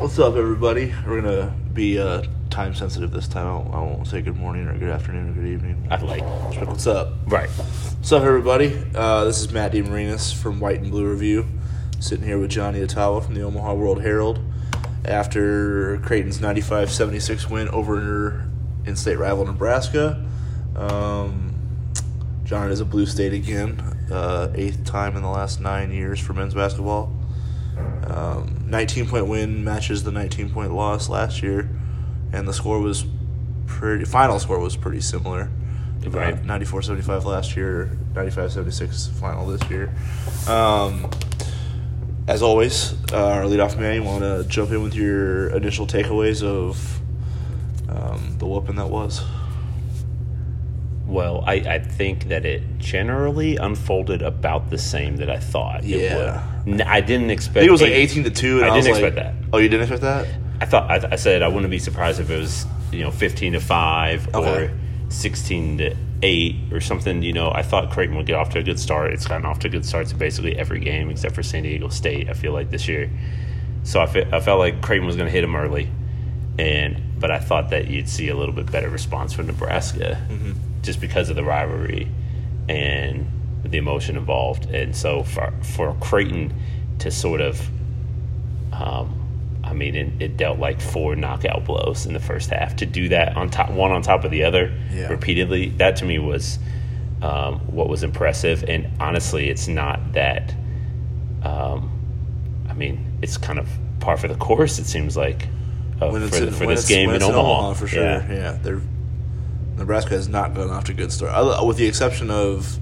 What's up, everybody? We're gonna be uh, time sensitive this time. I won't, I won't say good morning or good afternoon or good evening. I like What's up? right. What's up, everybody? Uh, this is Matt DeMarinis from White and Blue Review, sitting here with Jon Nyatawa from the Omaha World Herald. After Creighton's 95-76 win over in-state rival Nebraska, um, John is a Blue State again, uh, eighth time in the last nine years for men's basketball. Um, 19 point win matches the 19 point loss last year, and the score was pretty. Final score was pretty similar. Right. 94 75 last year, 95 76 final this year. Um, as always, uh, our leadoff man, you want to jump in with your initial takeaways of um, the whooping that was? Well, I, I think that it generally unfolded about the same that I thought Yeah. it would. N- I didn't expect. I think it was like 18 to 2. And I I, was didn't like- expect that. Oh, you didn't expect that? I thought I, I said I wouldn't be surprised if it was you know fifteen to five Okay. or sixteen to eight or something. You know, I thought Creighton would get off to a good start. It's gotten off to a good start to basically every game except for San Diego State. I feel like this year, so I, fe- I felt like Creighton was going to hit them early, and but I thought that you'd see a little bit better response from Nebraska mm-hmm. Just because of the rivalry and the emotion involved. And so for for Creighton to sort of um, I mean, it, it dealt like four knockout blows in the first half. To do that on top, one on top of the other, Yeah. repeatedly, that to me was um, what was impressive. And honestly, it's not that. Um, I mean, it's kind of par for the course. It seems like uh, for, in, for this game in it's Omaha. for sure. Yeah. Yeah, they're Nebraska has not gotten off to a good start, with the exception of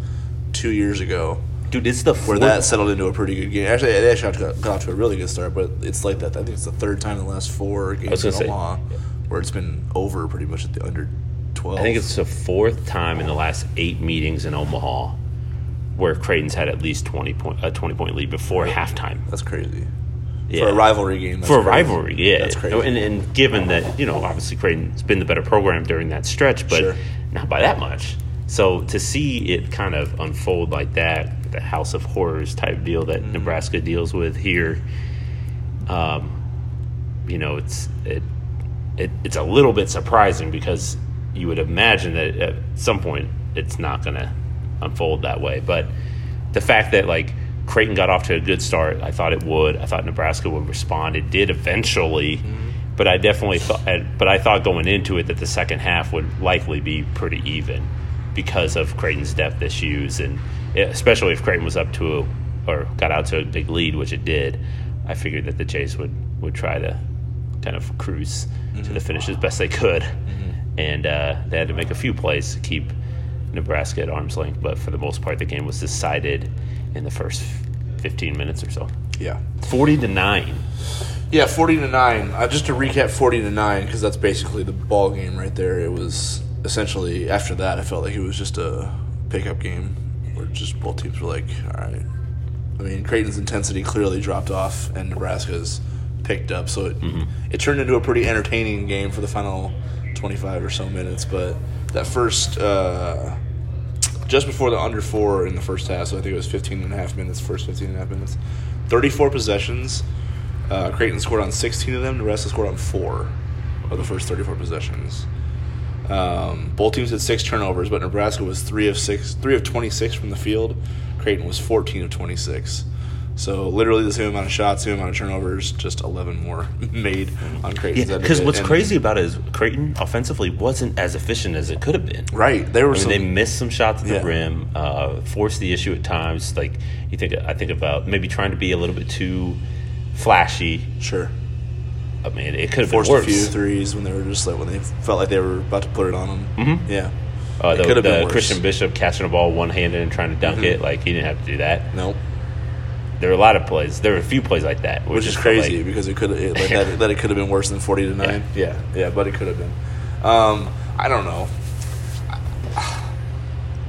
two years ago, dude, it's the where that settled into a pretty good game. Actually, they actually got, got off to a really good start, but it's like that. I think it's the third time in the last four games in say, Omaha where it's been over pretty much at the under twelve. I think it's the fourth time in the last eight meetings in Omaha where Creighton's had at least twenty point a twenty point lead before halftime. that's crazy Yeah. for a rivalry game. For a crazy. rivalry, yeah. that's crazy. And, and given that you know, obviously Creighton's been the better program during that stretch, but Sure. not by that much. So to see it kind of unfold like that, the House of Horrors type deal that Mm-hmm. Nebraska deals with here, um, you know, it's it, it it's a little bit surprising because you would imagine that at some point it's not going to unfold that way, but the fact that like Creighton got off to a good start, I thought it would. I thought Nebraska would respond. It did eventually, mm-hmm. but I definitely thought. But I thought going into it that the second half would likely be pretty even because of Creighton's depth issues, and especially if Creighton was up to a, or got out to a big lead, which it did. I figured that the Jays would would try to kind of cruise to the mm-hmm. finish as best they could, mm-hmm. and uh, they had to make a few plays to keep Nebraska at arm's length. But for the most part, the game was decided in the first 15 minutes or so. yeah. 40 to 9. Yeah, forty to nine. Uh, just to recap, forty to nine because that's basically the ball game right there. It was essentially after that. I felt like it was just a pickup game where just both teams were like, "All right." I mean, Creighton's intensity clearly dropped off, and Nebraska's picked up. So it it turned into a pretty entertaining game for the final twenty five or so minutes. But that first. Uh, just before the under four in the first half, so I think it was 15 and a half minutes, first 15 and a half minutes. 34 possessions. Uh, Creighton scored on 16 of them. Nebraska scored on four of the first 34 possessions. Um, both teams had six turnovers, but Nebraska was three of six, three of 26 from the field. Creighton was 14 of 26. So literally the same amount of shots, same amount of turnovers, just 11 more made on Creighton's Yeah, because what's And- crazy about it is Creighton offensively wasn't as efficient as it could have been. right? There were I mean, some. they missed some shots at the Yeah. rim, uh, forced the issue at times. Like you think, I think about maybe trying to be a little bit too flashy. sure. I mean, it could have been forced a few threes when they were just like when they felt like they were about to put it on them. Mm-hmm. Yeah, Uh, the could have been the. Christian Bishop catching a ball one handed and trying to dunk it, like he didn't have to do that. nope. There were a lot of plays. There were a few plays like that, Which is crazy like- because it could it, like that, that it could have been worse than forty to nine. Yeah. Yeah, yeah, but it could have been. Um, I don't know.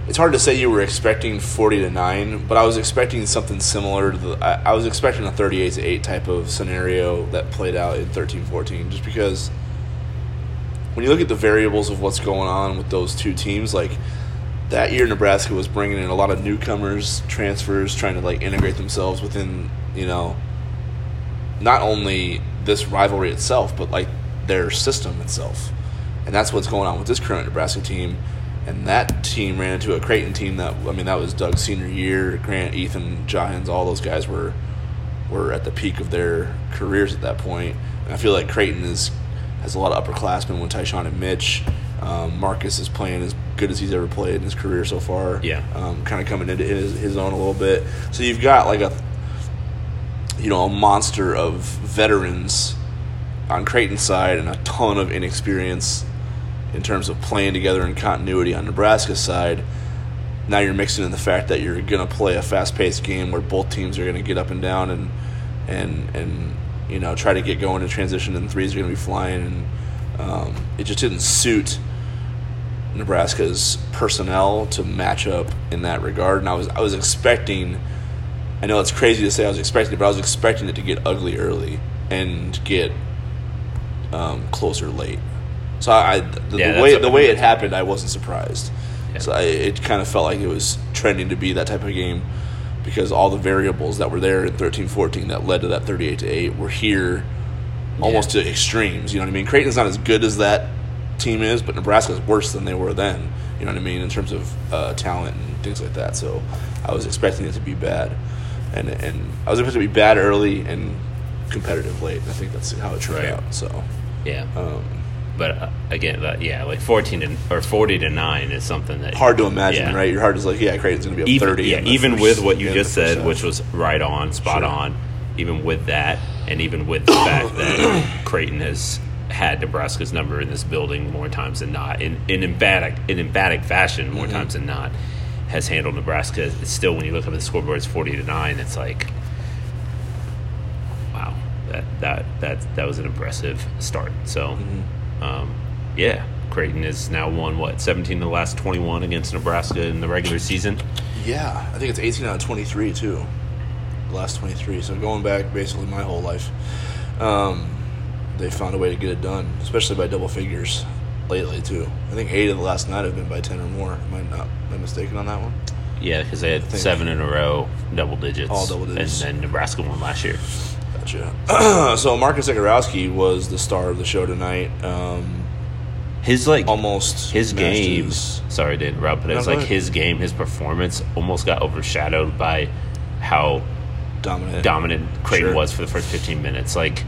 It's hard to say you were expecting forty to nine, but I was expecting something similar to the. I, I was expecting a thirty-eight to eight type of scenario that played out in 13-14, just because when you look at the variables of what's going on with those two teams, like that year Nebraska was bringing in a lot of newcomers, transfers, trying to like integrate themselves within, you know, not only this rivalry itself, but like their system itself, and that's what's going on with this current Nebraska team. And that team ran into a Creighton team that I mean that was Doug's senior year. Grant, Ethan, Giants, all those guys were were at the peak of their careers at that point. And I feel like Creighton is has a lot of upperclassmen with Ty-Shon and Mitch. Um, Marcus is playing as good as he's ever played in his career so far. Yeah. Um, kind of coming into his, his own a little bit. So you've got like a, you know, a monster of veterans on Creighton's side and a ton of inexperience in terms of playing together in continuity on Nebraska's side. Now you're mixing in the fact that you're going to play a fast-paced game where both teams are going to get up and down and and and you know try to get going and transition and threes are going to be flying and um, it just didn't suit Nebraska's personnel to match up in that regard. And I was I was expecting. I know it's crazy to say I was expecting it, but I was expecting it to get ugly early and get um, closer late. So I the, Yeah, the way the way it happened, I wasn't surprised. Yeah. So I, it kind of felt like it was trending to be that type of game because all the variables that were there in 13-14 that led to that 38 to 8 were here almost to extremes. You know what I mean? Creighton's not as good as that team is, but Nebraska's worse than they were then. You know what I mean in terms of uh, talent and things like that. So I was expecting it to be bad, and and I was expecting it to be bad early and competitive late. I think that's how it turned Right. out. So Yeah. um, but uh, again, that, yeah, like fourteen to, or forty to nine is something that hard to imagine, Yeah. right? Your heart is like, yeah, Creighton's going to be up even, thirty. Yeah, even first- with what you just said, half. which was right on, spot Sure. on. Even with that, and even with the fact that Creighton has had Nebraska's number in this building more times than not, in, in emphatic in emphatic fashion more Mm-hmm. times than not, has handled Nebraska. It's still, when you look up at the scoreboard, it's forty to nine. It's like, wow, that that that that was an impressive start. So, Mm-hmm. um, yeah, Creighton has now won what seventeen of the last twenty one against Nebraska in the regular season. Yeah, I think it's 18 out of 23 too. The last 23. So going back basically my whole life, um, they found a way to get it done, especially by double figures lately too. I think eight of the last nine have been by 10 or more. Am I not am I mistaken on that one? Yeah, because they had seven in a row, double digits, All double digits. and then Nebraska won last year. Gotcha. so Marcus Zegarowski was the star of the show tonight. Um, His like almost his matched game. his- Sorry to interrupt, but it's like ahead. his game, his performance almost got overshadowed by how dominant. dominant Creighton Sure. was for the first 15 minutes. Like,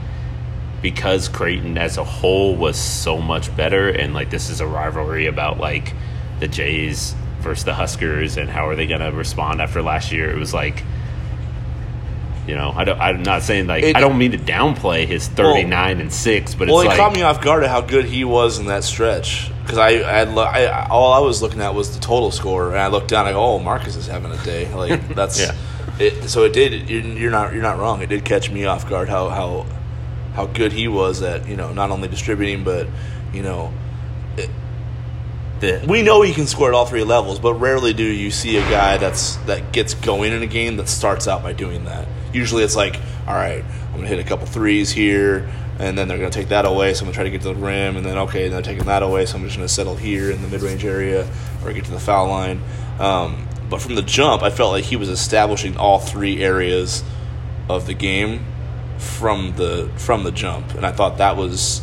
because Creighton as a whole was so much better, and like this is a rivalry about like the Jays versus the Huskers and how are they going to respond after last year. It was like, you know, I don't, I'm not saying like, It- I don't mean to downplay his 39 and 6, but Well, it's it like, caught me off guard at how good he was in that stretch. Because I, I, I, all I was looking at was the total score, and I looked down. And I go, "Oh, Marcus is having a day." Like that's, Yeah. it, so it did. You're not, you're not wrong. It did catch me off guard how, how, how good he was at you know not only distributing but you know the, we know he can score at all three levels, but rarely do you see a guy that's that gets going in a game that starts out by doing that. Usually, it's like, all right, I'm gonna hit a couple threes here, and then they're gonna take that away. So I'm gonna try to get to the rim, and then okay, they're taking that away. So I'm just gonna settle here in the mid range area or get to the foul line. Um, but from the jump, I felt like he was establishing all three areas of the game from the from the jump, and I thought that was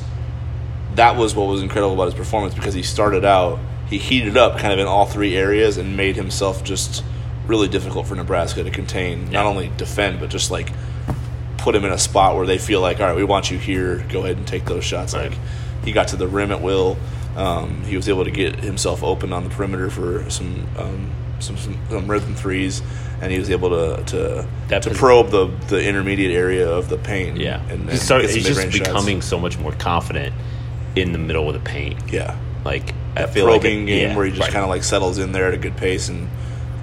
that was what was incredible about his performance because he started out, he heated up kind of in all three areas and made himself just really difficult for Nebraska to contain. Not only defend, but just like put him in a spot where they feel like, all right, we want you here. Go ahead and take those shots. Right. Like he got to the rim at will. Um, he was able to get himself open on the perimeter for some um, some, some, some rhythm threes, and he was able to to, That to probe the, the intermediate area of the paint. yeah. and, and he started, get some he's just mid-range shots. becoming so much more confident in the middle of the paint. yeah. Like, I that feel like probing it- game yeah, where he just right. kind of like settles in there at a good pace and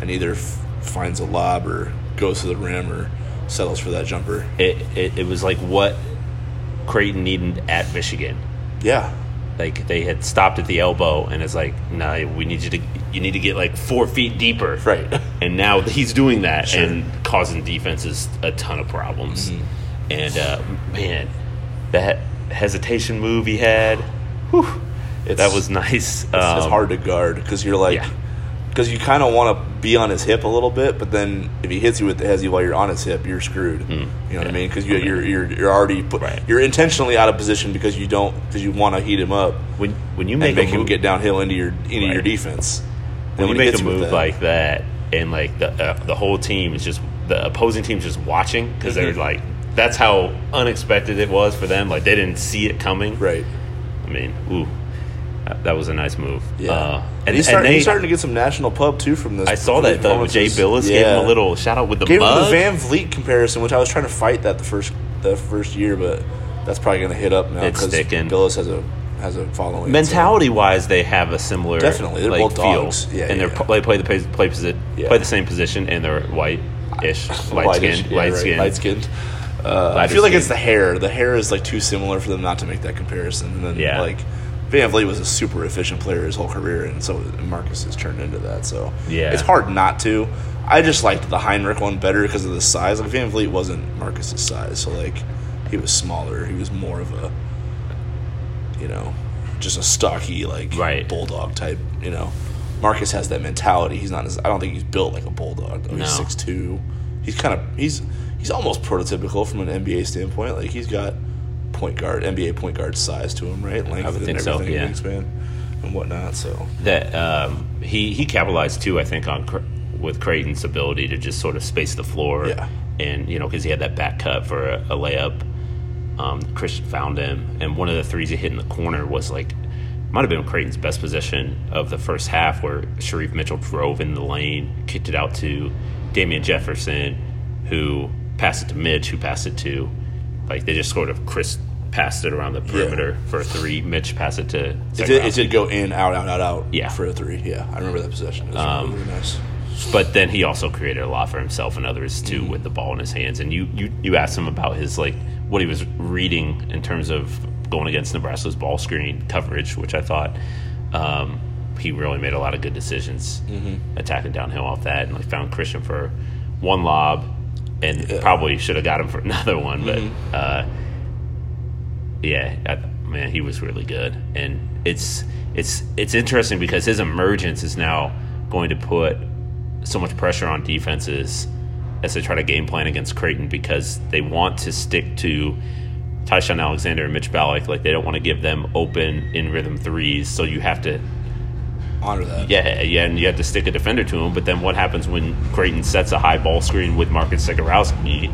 and either f- finds a lob or goes to the rim or settles for that jumper. it, it, it was like what Creighton needed at Michigan. Yeah, Like they had stopped at the elbow, and it's like, nah, we need you to, you need to get like four feet deeper, right. And now he's doing that Sure. and causing defenses a ton of problems. Mm-hmm. And uh, man, that hesitation move he had, whew, that was nice. It's, Um, it's hard to guard because you're like, yeah. Because you kind of want to be on his hip a little bit, but then if he hits you with the hezzy while you're on his hip, you're screwed. You know what I mean? Because you, you're you're you're already put, Right. you're intentionally out of position because you don't because you want to heat him up when when you and make, make a him move, get downhill into your into your defense. when And you make a move that- like that, and like the uh, the whole team is just the opposing team's just watching because they're Mhm. like that's how unexpected it was for them. Like they didn't see it coming. right. I mean, ooh, that, was a nice move. Yeah, Uh, and, he's, starting, they- he's starting to get some national pub too from this. I saw that though. Jay. Bilas gave him a little shout out with the Gave him the. Van Vliet comparison, which I was trying to fight that the first the first year, but that's probably going to hit up now It's sticking. Bilas has a has a following. Mentality wise, they have a similar Definitely. They're like, both dogs. Yeah, and yeah, they're they play the play, play, Yeah. play the same position, and they're white-ish, light whitish, skinned, yeah, light skinned. light skinned. Uh, I Lighter feel like it's the hair. The hair is like too similar for them not to make that comparison. And then Yeah. like VanVleet was a super efficient player his whole career, and so Marcus has turned into that. So Yeah. it's hard not to. I just liked the Hinrich one better because of the size. Like VanVleet wasn't Marcus's size, so like he was smaller. He was more of a, you know, just a stocky like Right. bulldog type. You know, Marcus has that mentality. He's not. As, I don't think he's built like a bulldog. Though. No. He's six two. He's kind of he's he's almost prototypical from an NBA standpoint. Like he's got point guard NBA point guard size to him, right? Length would and think so, everything, yeah. wingspan and whatnot. So that um, he he capitalized too. I think on with Creighton's ability to just sort of space the floor. Yeah. and you know because he had that back cut for a, a layup. Um, Christian found him, and one of the threes he hit in the corner was like might have been Creighton's best possession of the first half, where Shereef Mitchell drove in the lane, kicked it out to Damien Jefferson, who passed it to Mitch, who passed it to like they just sort of Chris passed it around the perimeter for a three. Mitch passed it to. it did, it did go in, out, out, out, out. Yeah. for a three. Yeah, I remember that possession. It was Um, really, nice. but then he also created a lot for himself and others too Mm-hmm. with the ball in his hands. And you, you you asked him about his like what he was reading in terms of going against Nebraska's ball screen coverage, which I thought um, he really made a lot of good decisions Mm-hmm. attacking downhill off that, and like found Christian for one lob, and Yeah. Mm-hmm. probably should have got him for another one, but. Uh, yeah, I, man, he was really good, and it's it's it's interesting because his emergence is now going to put so much pressure on defenses as they try to game plan against Creighton because they want to stick to Ty-Shon Alexander and Mitch Ballock. Like they don't want to give them open in rhythm threes, so you have to Honor that. yeah, yeah, and you have to stick a defender to him. But then what happens when Creighton sets a high ball screen with Marcus Zegarowski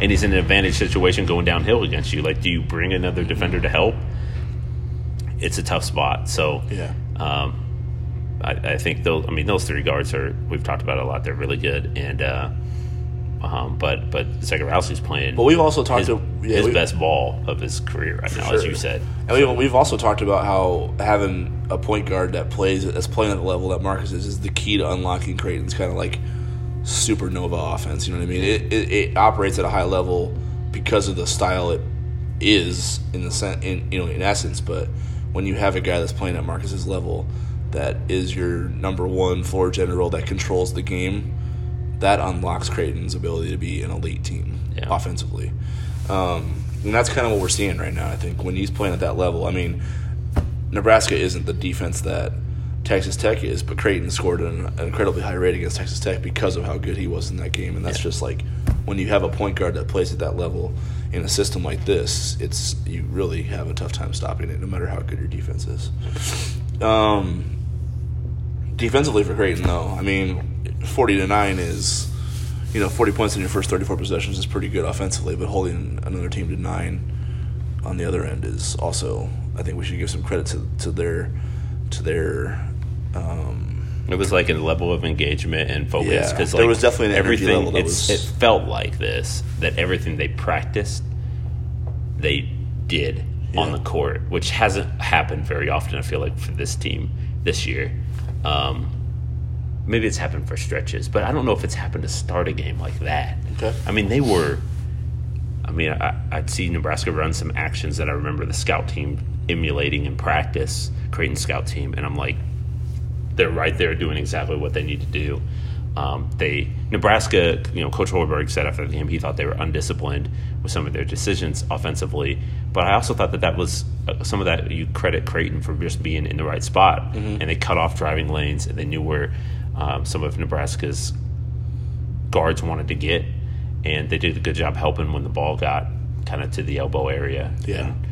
and he's in an advantage situation going downhill against you? Like, do you bring another defender to help? It's a tough spot. So, Yeah. um, I, I think those. I mean, those three guards are. We've talked about a lot. They're really good, and uh, um, but but Zegarowski's playing. But we've also talked his, to yeah, his we- best ball of his career right now, as you said. And we've, we've also talked about how having a point guard that plays that's playing at the level that Marcus is is the key to unlocking Creighton's kind of like supernova offense. You know what I mean? It, it, it operates at a high level because of the style it is in the sen- in you know in essence. But when you have a guy that's playing at Marcus's level, that is your number one floor general that controls the game. That unlocks Creighton's ability to be an elite team Yeah. offensively. Um, and that's kind of what we're seeing right now. I think when he's playing at that level, I mean, Nebraska isn't the defense that Texas Tech is, but Creighton scored an, an incredibly high rate against Texas Tech because of how good he was in that game. And that's Yeah. just like when you have a point guard that plays at that level in a system like this, it's you really have a tough time stopping it, no matter how good your defense is. Um, defensively for Creighton, though, I mean, forty to nine is you know, 40 points in your first 34 possessions is pretty good offensively, but holding another team to nine on the other end is also, I think we should give some credit to, to their, to their, um, It was like a level of engagement and focus Yeah, because there was definitely an everything. level that it's, was- It felt like this that everything they practiced, they did on the court, which hasn't happened very often. I feel like for this team this year. Um, maybe it's happened for stretches, but I don't know if it's happened to start a game like that. Okay. I mean, they were. I mean, I, I'd see Nebraska run some actions that I remember the scout team emulating in practice, Creighton scout team, and I'm like, they're right there doing exactly what they need to do. Um, they Nebraska, you know, Coach Hoiberg said after the game he thought they were undisciplined with some of their decisions offensively, but I also thought that that was uh, some of that you credit Creighton for just being in the right spot, and they cut off driving lanes and they knew where um, some of Nebraska's guards wanted to get, and they did a good job helping when the ball got kind of to the elbow area. Yeah. And,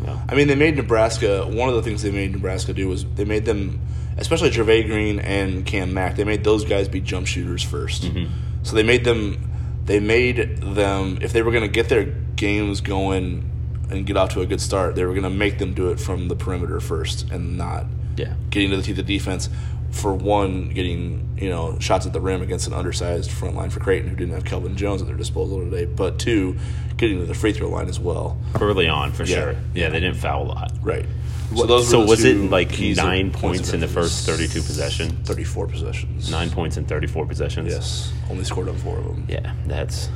you know, I mean, they made Nebraska. One of the things they made Nebraska do was they made them, especially Jervay Green and Cam Mack. They made those guys be jump shooters 1st mm-hmm. So they made them. They made them if they were going to get their games going and get off to a good start, they were going to make them do it from the perimeter first and not yeah. getting to the teeth of defense. For one, getting you know shots at the rim against an undersized front line for Creighton who didn't have Kelvin Jones at their disposal today. But two, getting to the free throw line as well. Early on, for Yeah. sure. Yeah, they didn't foul a lot. Right. So, were the was it like nine points in the first 32 possession? 34 possessions. Nine points in 34 possessions? Yes. Only scored on four of them. Yeah, that's.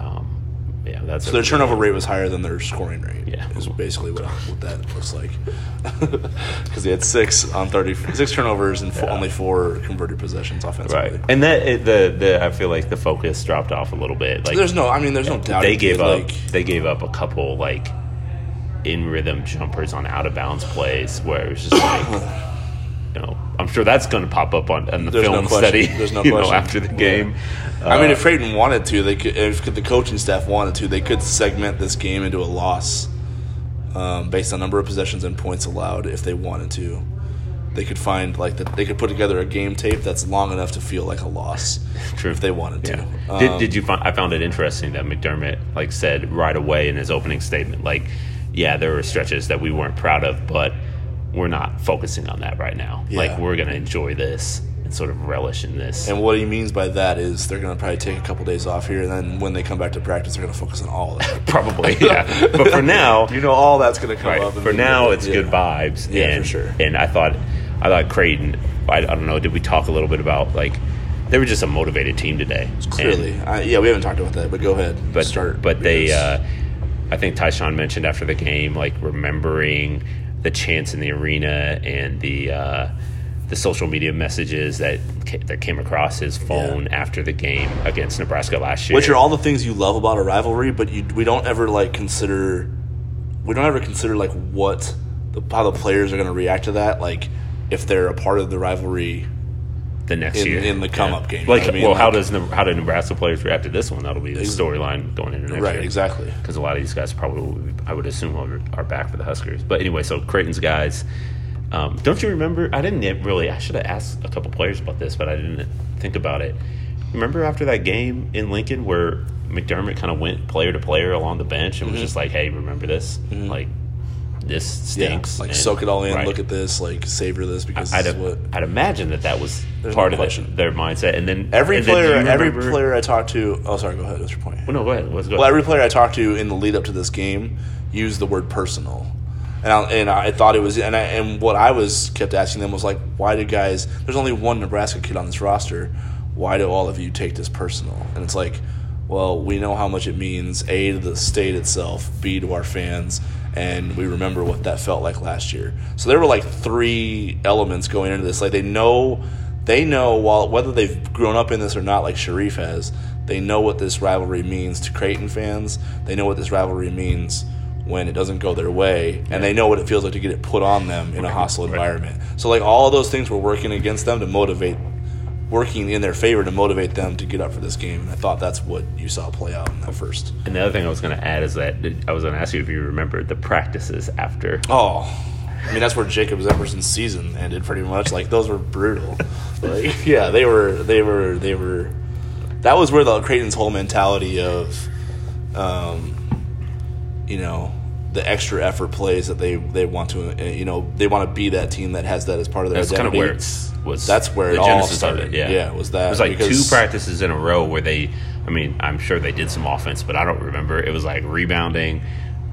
Um, yeah, that's. So their turnover rate was higher than their scoring rate. Yeah. Is basically what, what that looks like. Because they had six on 30, six turnovers and four, Yeah. only four converted possessions offensively. Right, and that it, the the I feel like the focus dropped off a little bit. Like There's no, I mean, there's no doubt. they gave up Like, they gave up a couple like in rhythm jumpers on out of bounds plays where it was just like you know I'm sure that's going to pop up on, on the There's film question. study There's no you know after the game. I mean, Uh, if Creighton wanted to, they could. If the coaching staff wanted to, they could segment this game into a loss um, based on number of possessions and points allowed. If they wanted to, they could find like that. They could put together a game tape that's long enough to feel like a loss. True. If they wanted to. Yeah. Um, did, did you find? I found it interesting that McDermott like said right away in his opening statement, like, yeah, there were stretches that we weren't proud of, but we're not focusing on that right now. Like, we're going to enjoy this and sort of relish in this. And what he means by that is they're going to probably take a couple days off here, and then when they come back to practice, they're going to focus on all of that. Probably, yeah. But for now, you know, all that's going to come right, up. for now, it's Yeah. good vibes. Yeah, for and, sure. And I thought, I thought Creighton. I, I don't know. Did we talk a little bit about like they were just a motivated team today? Clearly, And- I, yeah, we haven't talked about that, but go ahead. but start. But they, uh, I think Ty-Shon mentioned after the game, like remembering the chants in the arena and the uh, the social media messages that ca- that came across his phone after the game against Nebraska last year. which are all the things you love about a rivalry, but you we don't ever like consider we don't ever consider like what the how the players are going to react to that, like if they're a part of the rivalry. The next in- year in the come-up game, Like, I mean? well, how does how do Nebraska players react to this one? That'll be the storyline going into next year. Right, year. exactly. because a lot of these guys probably, I would assume, are, are back for the Huskers. But anyway, so Creighton's guys. Um, don't you remember? I didn't really. I should have asked a couple players about this, but I didn't think about it. Remember after that game in Lincoln where McDermott kind of went player to player along the bench and was just like, "Hey, remember this? Like, this Mm-hmm. Yeah, stinks." like and- soak it all in, right. look at this, like savor this because I'd, this is what I'd imagine that that was part no of it, their mindset, and then every and player you every player I talked to. Oh, sorry, go ahead. What's your point? Well, no, go ahead. Let's go. Well, every player I talked to in the lead up to this game used the word personal, and I, and I thought it was and I, and what I was kept asking them was like, why do guys? There's only one Nebraska kid on this roster. Why do all of you take this personal? And it's like, well, we know how much it means. A to the state itself, B to our fans, and we remember what that felt like last year. So there were like three elements going into this. Like they know, they know while whether they've grown up in this or not, like Sharif has, they know what this rivalry means to Creighton fans. They know what this rivalry means when it doesn't go their way, and they know what it feels like to get it put on them in a hostile environment. So like all of those things were working against them to motivate, working in their favor to motivate them to get up for this game. And I thought that's what you saw play out in that first. And the other thing I was going to add is that I was going to ask you if you remember the practices after. Oh, I mean that's where Jacob Epperson's season ended pretty much. Like those were brutal. like yeah, they were they were they were. That was where the Creighton's whole mentality of, um, you know, the extra effort plays that they they want to uh, you know they want to be that team that has that as part of their That's kind of where it's was. That's where it all started. it. Yeah, Yeah, was that It was like two practices in a row where they. I mean, I'm sure they did some offense, but I don't remember. It was like rebounding,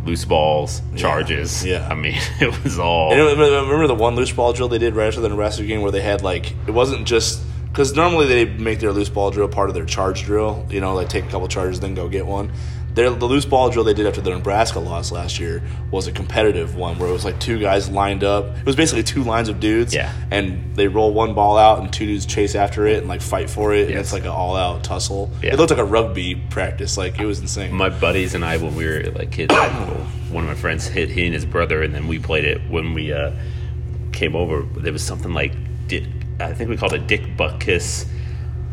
loose balls, charges. yeah. I mean, it was all. And remember remember the one loose ball drill they did right after the Nebraska game where they had like it wasn't just because normally they make their loose ball drill part of their charge drill. You know, like take a couple charges, then go get one. Their, the loose ball drill they did after the Nebraska loss last year was a competitive one where it was like two guys lined up. It was basically two lines of dudes, Yeah. and they roll one ball out and two dudes chase after it and like fight for it, and it's like an all out tussle. Yeah. It looked like a rugby practice, like it was insane. my buddies and I, when we were like kids, one of my friends hit he and his brother, and then we played it when we uh, came over. There was something like, did I think we called it Dick Buckus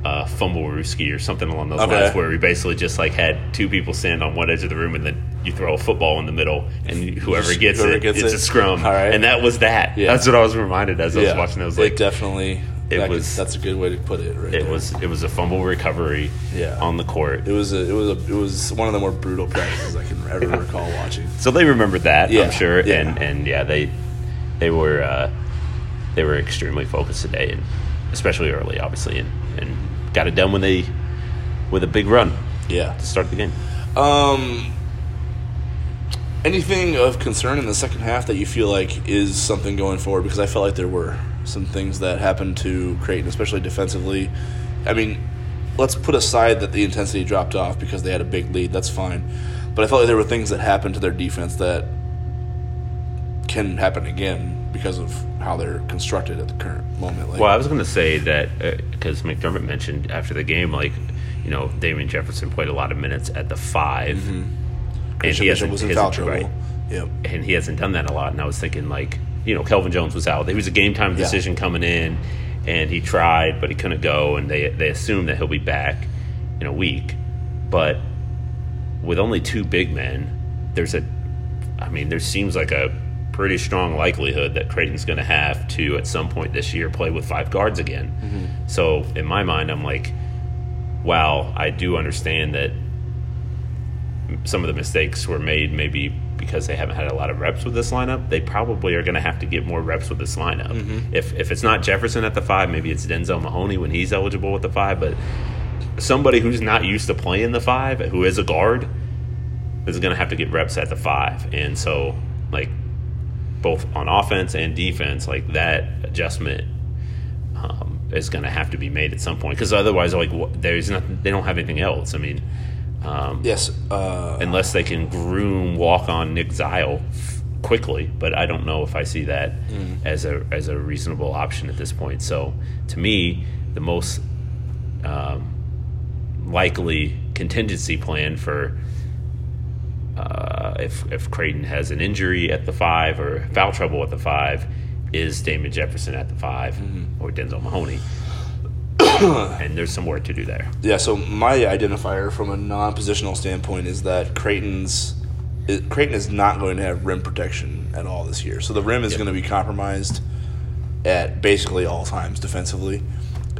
uh, fumble rooski or something along those Okay. lines, where we basically just like had two people stand on one edge of the room and then you throw a football in the middle and whoever Just gets whoever it, gets it's it. a scrum. All right. And that was that. Yeah. That's what I was reminded as I was yeah, watching. I was it like, definitely. It that could- was- that's a good way to put it. Right. it there. was it was a fumble recovery Yeah. on the court. It was a, it was a, it was one of the more brutal practices I can ever recall watching. So they remembered that, Yeah, I'm sure, yeah. and and yeah, they they were uh, they were extremely focused today, and especially early, obviously, and, and got it done when they with a big run Yeah. to start the game. Um, anything of concern in the second half that you feel like is something going forward? Because I felt like there were some things that happened to Creighton, especially defensively. I mean, let's put aside that the intensity dropped off because they had a big lead. That's fine, but I felt like there were things that happened to their defense that can happen again because of how they're constructed at the current moment. Like, Well, I was going to say that because McDermott mentioned after the game, like you know, Damien Jefferson played a lot of minutes at the 5 and Christian he hasn't, Mm-hmm. was in he foul hasn't- trouble. right. Yep. and he hasn't done that a lot. And I was thinking, like, you know, Kelvin Jones was out. It was a game time Yeah. decision coming in, and he tried, but he couldn't go. And they they assume that he'll be back in a week. But with only two big men, there's a, I mean, there seems like a pretty strong likelihood that Creighton's going to have to at some point this year play with five guards again. Mm-hmm. So in my mind, I'm like, wow, I do understand that some of the mistakes were made maybe because they haven't had a lot of reps with this lineup. They probably are going to have to get more reps with this lineup. Mm-hmm. If if it's not Jefferson at the five, maybe it's Denzel Mahoney when he's eligible with the five. But somebody who's not used to playing the five, who is a guard, is going to have to get reps at the five. And so, like both on offense and defense, like that adjustment um, is going to have to be made at some point because otherwise, like there's not they don't have anything else. I mean. Um, Yes. Uh, unless they can groom walk on Nick Zile quickly. But I don't know if I see that as a as a reasonable option at this point. So to me, the most um, likely contingency plan for uh, if if Creighton has an injury at the five or foul trouble at the five is Damien Jefferson at the 5 or Denzel Mahoney. and there's some work to do there. Yeah, so my identifier from a non-positional standpoint is that Creighton's it, Creighton is not going to have rim protection at all this year. So the rim is Yep. going to be compromised at basically all times defensively.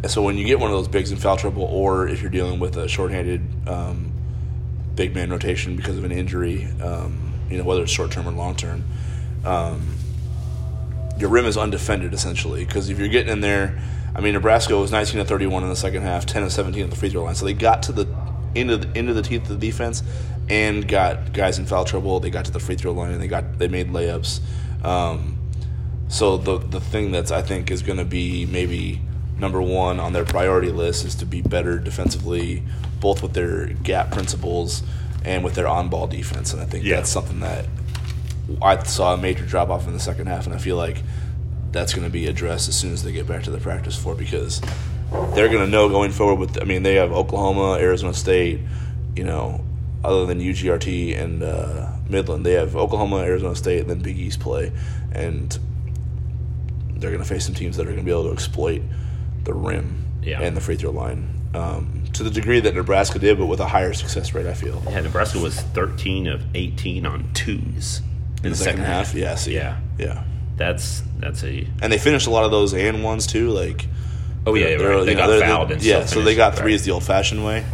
So when you get one of those bigs in foul trouble, or if you're dealing with a shorthanded um, big man rotation because of an injury, um, you know whether it's short term or long term, um, your rim is undefended essentially. Because if you're getting in there, I mean Nebraska was 19 to 31 in the second half, 10 to 17 at the free throw line, so they got to the into the into the teeth of the defense and got guys in foul trouble. They got to the free throw line and they got they made layups. Um, so the the thing that's I think is going to be maybe number one on their priority list is to be better defensively, both with their gap principles and with their on ball defense. And I think Yeah. that's something that I saw a major drop off in the second half, and I feel like that's going to be addressed as soon as they get back to the practice floor because they're going to know going forward. With I mean, they have Oklahoma, Arizona State, you know, other than UTRGV and uh, Midland, they have Oklahoma, Arizona State, and then Big East play, and they're going to face some teams that are going to be able to exploit the rim Yeah. and the free throw line um, to the degree that Nebraska did, but with a higher success rate. I feel Yeah, Nebraska was 13 of 18 on twos in, in the second half. Yeah, see, Yeah. yeah. That's that's a and they finished a lot of those and ones too. Like, oh yeah, right. they you got know, fouled and yeah, so they got threes right. the old-fashioned way,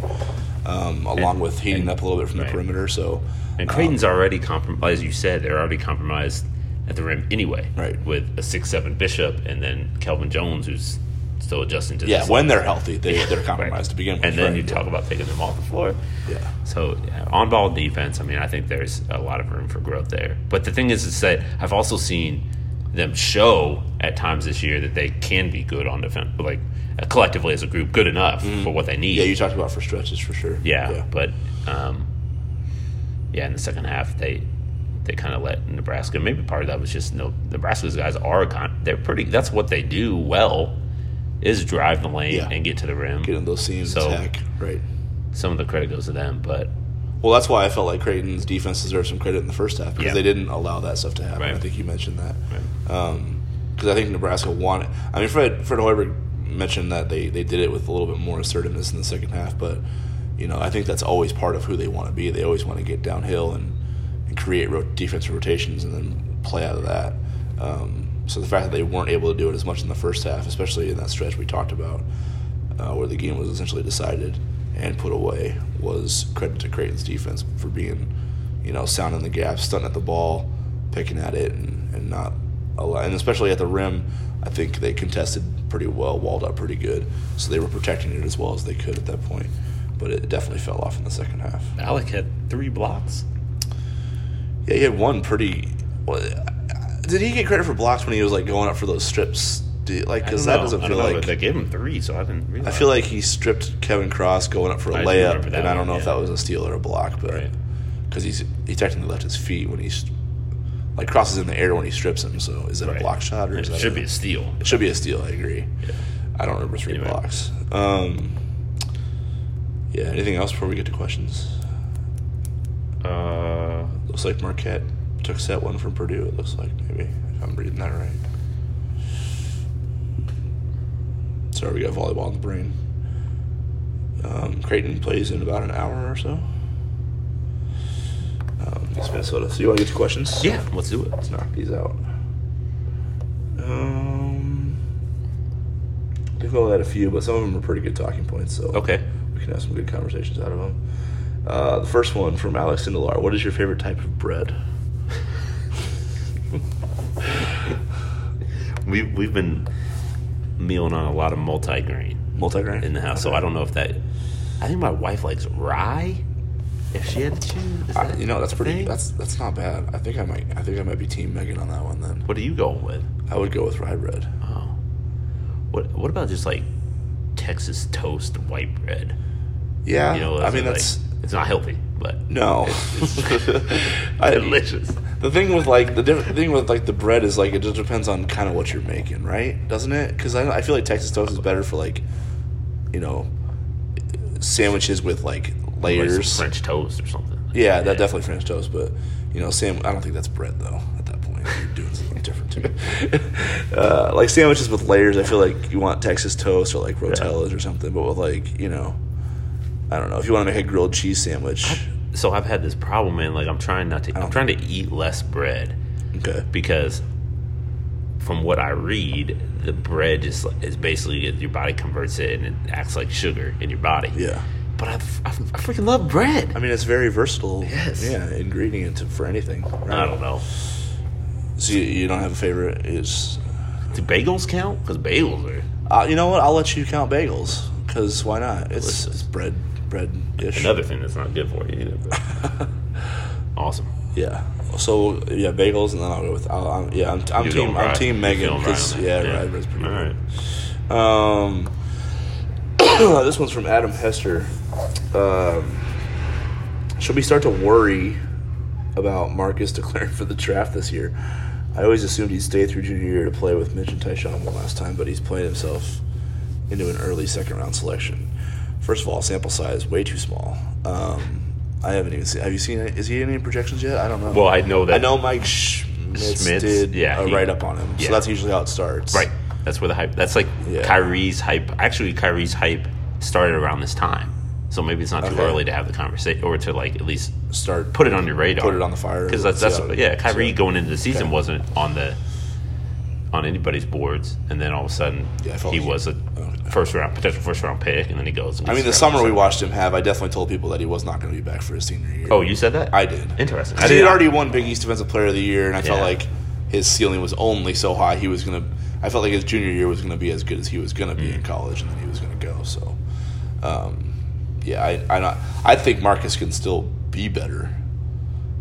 um, along And- with heating and- up a little bit from right. the perimeter. So, And Creighton's already compromised, as you said, they're already compromised at the rim anyway. Right. With a six seven Bishop and then Kelvin Jones, who's still adjusting to yeah, when they're healthy, they they're Right. compromised to begin with. And then right? you talk about taking them off the floor. yeah, So yeah, on ball defense, I mean, I think there's a lot of room for growth there. But the thing is, is that I've also seen them show at times this year that they can be good on defense, like collectively as a group, good enough for what they need. Yeah. You talked about for stretches for sure. Yeah, but um, yeah, in the second half they they kind of let Nebraska. Maybe part of that was just no Nebraska's guys are con- they're pretty. That's what they do well is drive the lane Yeah. and get to the rim. get in those seams, So- attack. Right. Some of the credit goes to them, but Well, that's why I felt like Creighton's defense deserved some credit in the first half because Yeah. they didn't allow that stuff to happen. Right. I think you mentioned that. Right. Um, because I think Nebraska wanted. I mean, Fred Fred Hoiberg mentioned that they they did it with a little bit more assertiveness in the second half, but you know I think that's always part of who they want to be. They always want to get downhill and and create ro- defensive rotations and then play out of that. Um, so the fact that they weren't able to do it as much in the first half, especially in that stretch we talked about, uh, where the game was essentially decided and put away, was credit to Creighton's defense for being, you know, sounding the gaps, stunting at the ball, picking at it, and, and not allow, and especially at the rim, I think they contested pretty well, walled up pretty good, so they were protecting it as well as they could at that point. But it definitely fell off in the second half. Alec had three blocks. Yeah, he had one pretty. Well, did he get credit for blocks when he was like going up for those strips? Do you- like, because that know. doesn't feel know, like. they gave him three, so I didn't I realize. feel like he stripped Kevin Cross going up for a I layup, and I don't one, know if yeah. that was a steal or a block, but Right. because he's he technically left his feet when he's like crosses in the air when he strips him. So is that Right. a block shot or It is that should a, be a steal. It should be a steal. I agree. I don't remember three Anyway. blocks. Um, yeah. Anything else before we get to questions? Uh, Looks like Marquette took set one from Purdue. It looks like maybe if I'm reading that right. Sorry, we got volleyball in the brain. Um, Creighton plays in about an hour or so. Um, against Minnesota. So you want to get to questions? yeah, let's do it. Let's knock these out. Um, I think we'll add a few, but some of them are pretty good talking points. So Okay. we can have some good conversations out of them. Uh, the first one from Alex Sindelar. What is your favorite type of bread? We we've been mealing on a lot of multigrain Multigrain in the house, so I don't know if that. I think my wife likes rye. If she had to choose, I- you know that's pretty. thing? That's that's not bad. I think I might. I think I might be Team Megan on that one. Then What are you going with? I would go with rye bread. Oh, what what about just like Texas toast white bread? Yeah, You know, I mean like- that's it's not healthy, but no. I- delicious. The thing with like the different thing with like the bread is like it just depends on kind of what you're making, right? Doesn't it? Because I, I feel like Texas toast is better for like, you know, sandwiches with like Like layers. French toast or something. Yeah, that definitely French toast, but you know, Sam. I don't think that's bread though. At that point, you're doing something different to me. uh, like sandwiches with layers, I feel like you want Texas toast or like rotellas or something. But with like you know, I don't know if you want to make a grilled cheese sandwich. So I've had this problem, man. Like I'm trying not to. I'm trying to eat less bread Okay. because, from what I read, the bread is is basically your body converts it and it acts like sugar in your body. Yeah. But I I freaking love bread. I mean, it's very versatile. Yes. Yeah, ingredient for anything. Right? I don't know. So you, you don't have a favorite? Is Do bagels count? Because bagels are uh, you know what? I'll let you count bagels because why not? It's, it's bread, bread dish. another thing that's not good for you either. But awesome. Yeah. So yeah, bagels, and then I'll go with. I'll, I'm, yeah, I'm, I'm You're team. I'm team Megan because on yeah, Yeah. pretty All right. Um, this one's from Adam Hester. Um, should we start to worry about Marcus declaring for the draft this year? I always assumed he'd stay through junior year to play with Mitch and Ty-Shon one last time, but he's playing himself into an early second round selection. First of all, sample size way too small. Um, I haven't even seen. Have you seen? Is he in any projections yet? I don't know. Well, I know that. I know Mike Schmitz, Schmitz, did yeah, a write up on him, yeah. so that's usually how it starts. Right. That's where the hype. That's like Yeah. Khyri's hype. Actually, Khyri's hype started around this time, so maybe it's not too Okay. early to have the conversation or to like at least Start put it on your radar, Put it on the fire. Because that's that's yeah. Khyri how- going into the season Okay. wasn't on the on anybody's boards, and then all of a sudden Yeah, he like- was a okay. first round potential first round pick, and then he goes. And I mean, the summer we watched him have, I definitely told people that he was not going to be back for his senior year. Oh, you said that? I did. Interesting. I Because he did had already won Big East Defensive Player of the Year, and I felt like his ceiling was only so high. He was going to. I felt like his junior year was going to be as good as he was going to be Mm. in college, and then he was going to go. So, um, yeah, I, I not. I think Marcus can still be better.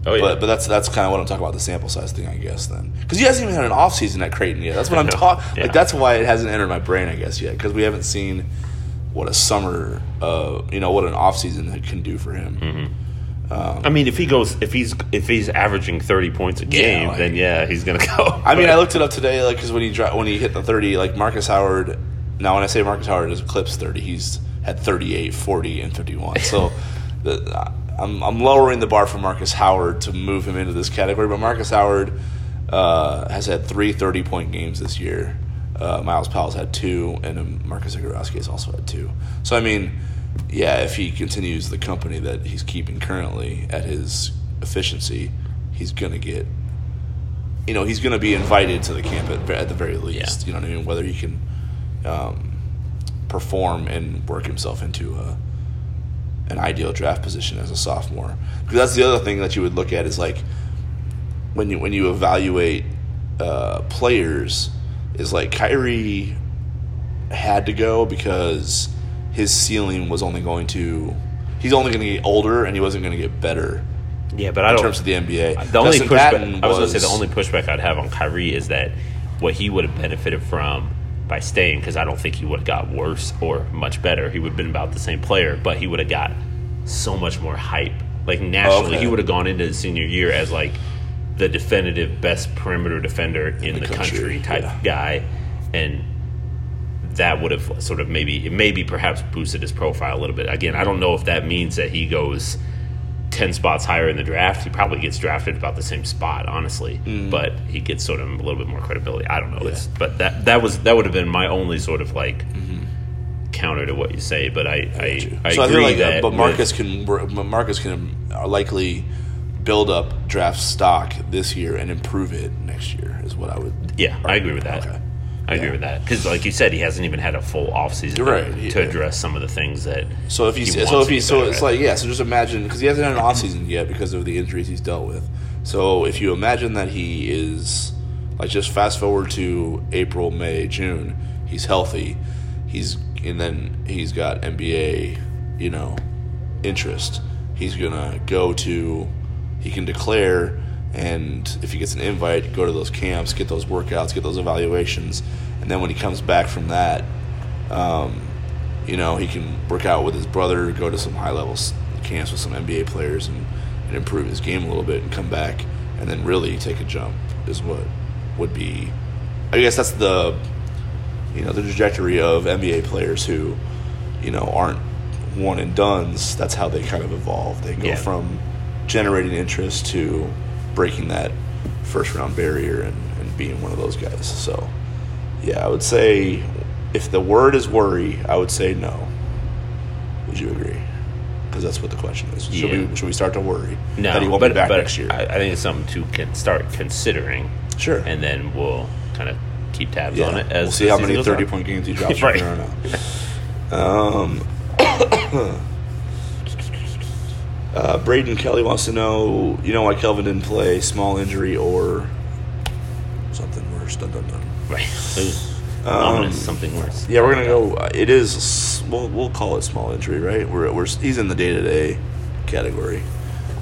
Oh yeah. But but that's that's kind of what I'm talking about the sample size thing, I guess. Then because he hasn't even had an off season at Creighton yet. That's what I'm talking. Yeah. Like that's why it hasn't entered my brain, I guess, yet. Because we haven't seen what a summer, uh, you know, what an off season can do for him. Mm-hmm. I mean, if he goes, if he's if he's averaging thirty points a game, like- then yeah, he's gonna go. I mean, I looked it up today, like because when he dri- when he hit the 30, like Marcus Howard. Now, when I say Marcus Howard has eclipsed 30, he's had 38, 40, and 51. So, the, I'm I'm lowering the bar for Marcus Howard to move him into this category. But Marcus Howard, uh, has had three 30 point games this year. Uh, Myles Powell's had two, and um, Marcus Zegarowski has also had two. So, I mean, yeah, if he continues the company that he's keeping currently at his efficiency, he's going to get, you know, he's going to be invited to the camp at, at the very least. Yeah. You know what I mean? Whether he can um, perform and work himself into a, an ideal draft position as a sophomore. Because that's the other thing that you would look at is like when you when you evaluate uh, players is like Khyri had to go because his ceiling was only going to he's only going to get older and he wasn't going to get better Yeah, but I in terms of the NBA. the only Justin pushback I was, was gonna say the only pushback I'd have on Khyri is that what he would have benefited from by staying because I don't think he would have got worse or much better. He would have been about the same player, but he would have got so much more hype. Like nationally, Okay. he would have gone into his senior year as like the definitive best perimeter defender in, the, the country, country, type yeah. guy, and that would have sort of maybe it maybe perhaps boosted his profile a little bit. Again, I don't know if that means that he goes ten spots higher in the draft. He probably gets drafted about the same spot, honestly, Mm. but he gets sort of a little bit more credibility. I don't know, it's, but that that was that would have been my only sort of like counter to what you say. But I I, I, Mm-hmm. so I agree feel like, uh, that but with- Marcus can Marcus can likely build up draft stock this year and improve it next year. Is what I would. yeah, I agree with that. Okay. I agree with that because, like you said, he hasn't even had a full offseason Right, to, to address some of the things that. So if he's he so if he so better it's like yeah, so just imagine because he hasn't had an off season yet because of the injuries he's dealt with. So if you imagine that he is like just fast forward to April, May, June, he's healthy, he's and then he's got NBA, you know, interest. He's gonna go to, he can declare, and if he gets an invite, go to those camps, get those workouts, get those evaluations, and then when he comes back from that, um, you know, he can work out with his brother, go to some high level camps with some NBA players, and, and improve his game a little bit, and come back, and then really take a jump is what would be. I guess that's the, you know, the trajectory of NBA players who, you know, aren't one and duns. That's how they kind of evolve. They go Yeah. from generating interest to breaking that first round barrier and, and being one of those guys. So, yeah, I would say if the word is worry, I would say no. Would you agree? Because that's what the question is. Should, Yeah. we, should we start to worry No, that he won't but, be back but next year? I, I think it's something to con- start considering, sure. and then we'll kind of keep tabs yeah, on it. As we'll see how many 30 point games he drops from Right. here on out. Um, uh, Braden Kelly wants to know, you know, why Kelvin didn't play? Small injury or something worse? Dun, dun, dun. Right. Ominous, something worse. Um, Yeah, we're gonna go. uh, It is. We'll we'll call it small injury, right? We're, we're he's in the day to day category.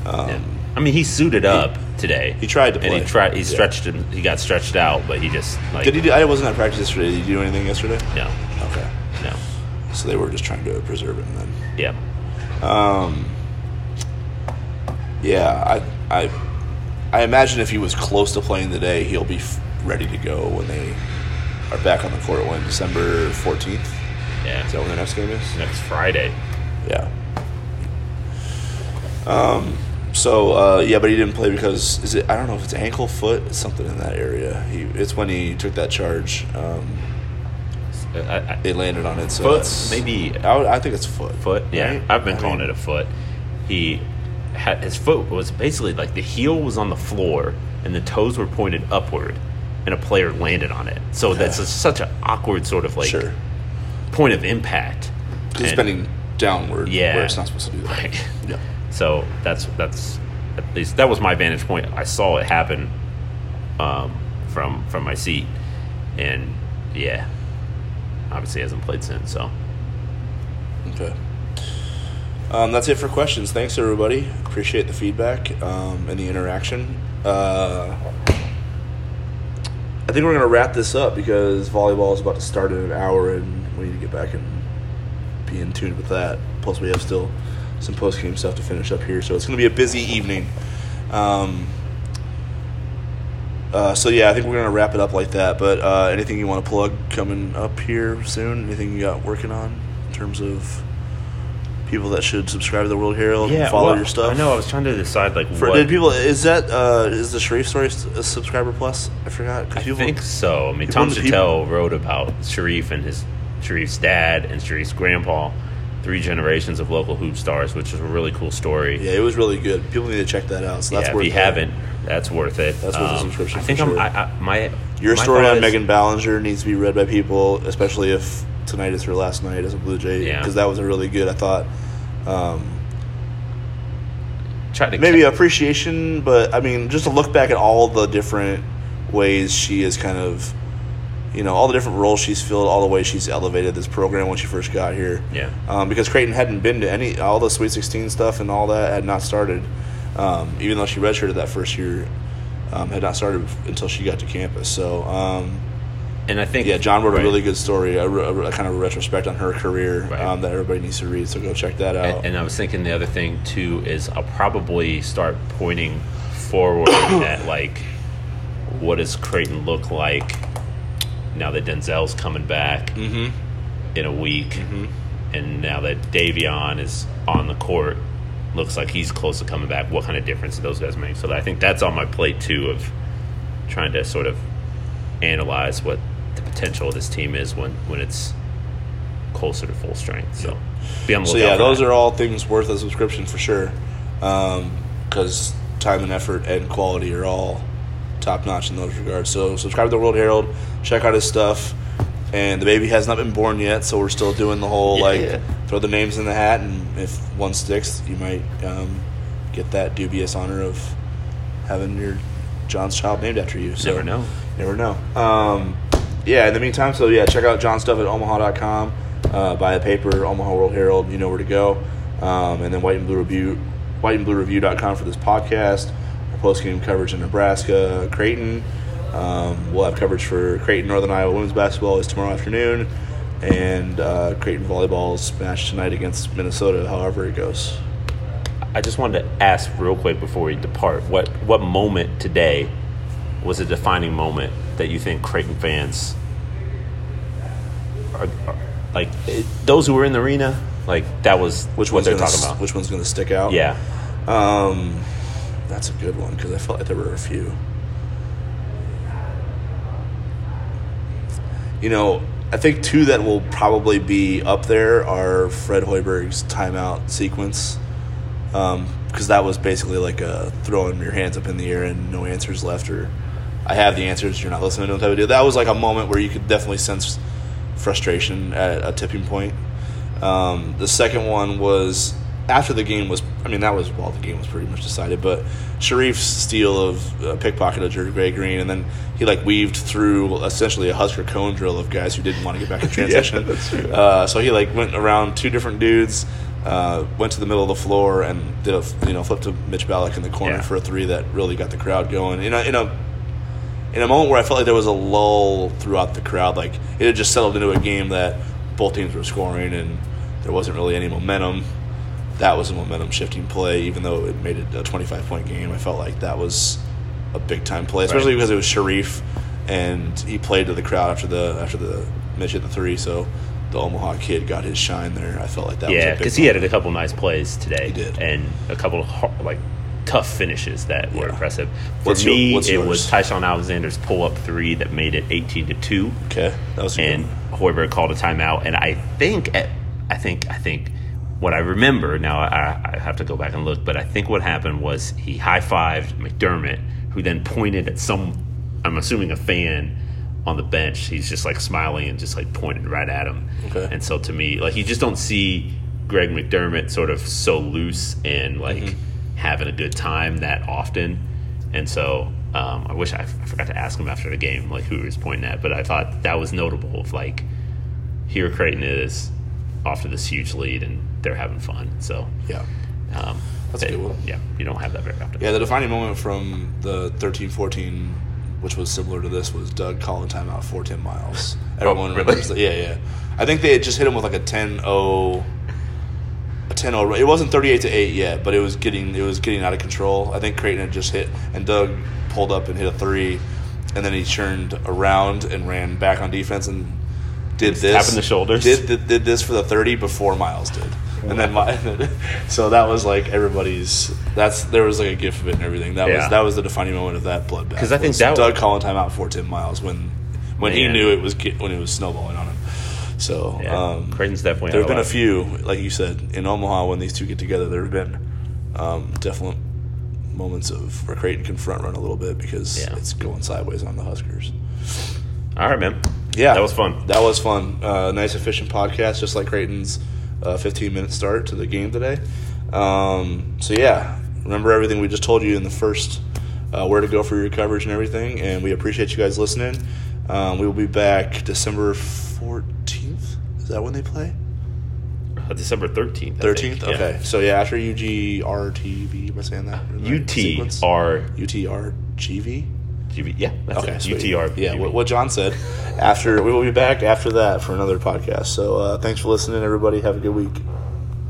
Um, Yeah. I mean, he suited up today. he tried to and play. he tried. He Yeah. stretched him. He got stretched out, but he just like Did he? Do, I wasn't at practice yesterday. Did you do anything yesterday? no, Okay, no, so they were just trying to preserve him then. yeah, Um, yeah, I, I, I imagine if he was close to playing today, he'll be f- ready to go when they are back on the court. When December fourteenth yeah. is that when their next game is? Next Friday. Yeah. Um. So uh, yeah, but he didn't play because is it? I don't know if it's ankle, foot, it's something in that area. He it's when he took that charge. Um, I, I, they landed on it. So Foot, maybe- I, I think it's foot. foot. Yeah, right? I've been I calling mean, it a foot. He had his foot was basically like the heel was on the floor and the toes were pointed upward, and a player landed on it. So that's a, such an awkward sort of like Sure. point of impact. it's bending downward. Yeah. Where it's not supposed to do that. Right. Yeah. So that's that's at least that was my vantage point. I saw it happen um, from from my seat, and yeah, obviously hasn't played since. So Okay. Um, that's it for questions. Thanks, everybody. Appreciate the feedback um, and the interaction. Uh, I think we're going to wrap this up because volleyball is about to start in an hour and we need to get back and be in tune with that. Plus, we have still some post game stuff to finish up here. So it's going to be a busy evening. Um, uh, so, yeah, I think we're going to wrap it up like that. But uh, anything you want to plug coming up here soon? Anything you got working on in terms of people that should subscribe to the World Herald and follow well, your stuff? I know. I was trying to decide like For, what. did people is that uh, is the Shereef story a subscriber plus? I forgot. I people- think so. I mean, Tom Shatel wrote about Shereef and his Shereef's dad and Shereef's grandpa, three generations of local hoop stars, which is a really cool story. Yeah, it was really good. People need to check that out. So Yeah, that's if worth you it. haven't, that's worth it. Um, That's worth a subscription I for think sure. I'm. I, I, my Your my story on is- Megan Ballinger needs to be read by people, especially if tonight is her last night as a Blue Jay. Yeah. Because that was a really good. I thought. Um, tried to maybe appreciation, but I mean, just to look back at all the different ways she is kind of, you know, all the different roles she's filled, all the ways she's elevated this program when she first got here. Yeah. Um, because Creighton hadn't been to any, all the Sweet 16 stuff and all that had not started, um, even though she redshirted that first year, um, had not started until she got to campus. So, um, and I think yeah, Jon wrote right. a really good story, a, re- a kind of a retrospect on her career Right. um, that everybody needs to read. So go check that out. And, and I was thinking the other thing too is I'll probably start pointing forward at like what does Creighton look like now that Denzel's coming back mm-hmm. in a week, and now that Davion is on the court, looks like he's close to coming back. What kind of difference do those guys make? So I think that's on my plate too of trying to sort of analyze what potential of this team is when when it's closer to full strength. So be on the So yeah, those that. are all things worth a subscription for sure, because time and effort and quality are all top notch in those regards. So subscribe to the World Herald, check out his stuff. And the baby has not been born yet, so we're still doing the whole Yeah. like throw the names in the hat, and if one sticks, you might um, get that dubious honor of having your Jon's child named after you. So Never know. Never know. Um, yeah, in the meantime, so yeah, check out Jon's stuff at omaha.com. Uh, buy a paper, Omaha World Herald, you know where to go. Um, and then White and Blue Review, white and blue whiteandbluereview.com for this podcast. Our post game coverage in Nebraska, Creighton. Um, we'll have coverage for Creighton Northern Iowa women's basketball is tomorrow afternoon. And uh, Creighton volleyball's match tonight against Minnesota, however it goes. I just wanted to ask real quick before we depart what what moment today was a defining moment that you think Creighton fans are, are like it, those who were in the arena like that was Which what they're talking about Which one's going to stick out? yeah Um, that's a good one because I felt like there were a few. You know, I think two that will probably be up there are Fred Hoiberg's timeout sequence, because that was basically like a throwing your hands up in the air and no answers left, or I have the answers, you're not listening to them type of deal. That was like a moment where you could definitely sense frustration at a tipping point. Um, the second one was after the game was. I mean, that was while the game was pretty much decided. But Shereef's steal of uh, pickpocket of Jervay Green, and then he like weaved through essentially a Husker cone drill of guys who didn't want to get back in transition. true. Uh, so he like went around two different dudes, uh, went to the middle of the floor, and did a you know flip to Mitch Ballock in the corner Yeah. for a three that really got the crowd going. In a, in a in a moment where I felt like there was a lull throughout the crowd, like it had just settled into a game that both teams were scoring and there wasn't really any momentum. That was a momentum shifting play, even though it made it a 25 point game. I felt like that was a big time play, especially Right. because it was Shereef and he played to the crowd after the after the Mitch hit the three. So the Omaha kid got his shine there. I felt like that was yeah because he had a couple nice plays today He did. and a couple of like tough finishes that were Yeah. impressive for What's your- me what's it yours? was Ty-Shon Alexander's pull up three that made it 18 to 2 okay. That was and. Hoiberg called a timeout. And I think, at, I think, I think, what I remember now, I, I have to go back and look, but I think what happened was he high fived McDermott, who then pointed at some, I'm assuming a fan on the bench. He's just like smiling and just like pointed right at him. Okay. And so to me, like you just don't see Greg McDermott sort of so loose and like Mm-hmm. Having a good time that often. And so um, I wish I, I forgot to ask him after the game, like who he was pointing at, but I thought that was notable. Of like, here Creighton is off to this huge lead and they're having fun. So Yeah. um, That's a good one. Yeah, you don't have that very often. Yeah, the defining moment from the 13-14, which was similar to this, was Doug calling timeout for Tim Miles. Everyone Oh, really? remembers that. Yeah, yeah. I think they had just hit him with like a 10-0 a 10-0 it wasn't 38 to 8 yet but it was getting it was getting out of control i think creighton had just hit and doug pulled up and hit a three and then he turned around and ran back on defense and did this tapping the shoulders. did, did did this for the 30 before miles did and then my so that was like everybody's. That's there was like a gif of it and everything. That Yeah. was that was the defining moment of that bloodbath. Cuz I think that- Doug calling timeout for Tim Miles when when he knew it was when it was snowballing on. So Yeah, um, Creighton's definitely. there have been a few, like you said, in Omaha when these two get together. There have been um, definite moments of where Creighton can front run a little bit because Yeah. it's going sideways on the Huskers. All right, man. Yeah, that was fun. That was fun. Uh, nice, efficient podcast, just like Creighton's uh, 15 minute start to the game today. Um, so yeah, remember everything we just told you in the first uh, where to go for your coverage and everything, and we appreciate you guys listening. Um, we will be back December 14th. Is that when they play? Uh, December thirteenth. Thirteenth. Okay. So yeah, after UGRTV. Am I saying that? in the sequence? UTR. UTRGV. GB. Yeah, that's Okay. it. sweet. UTR. Yeah, what, what Jon said. After we will be back after that for another podcast. So uh, thanks for listening, everybody. Have a good week.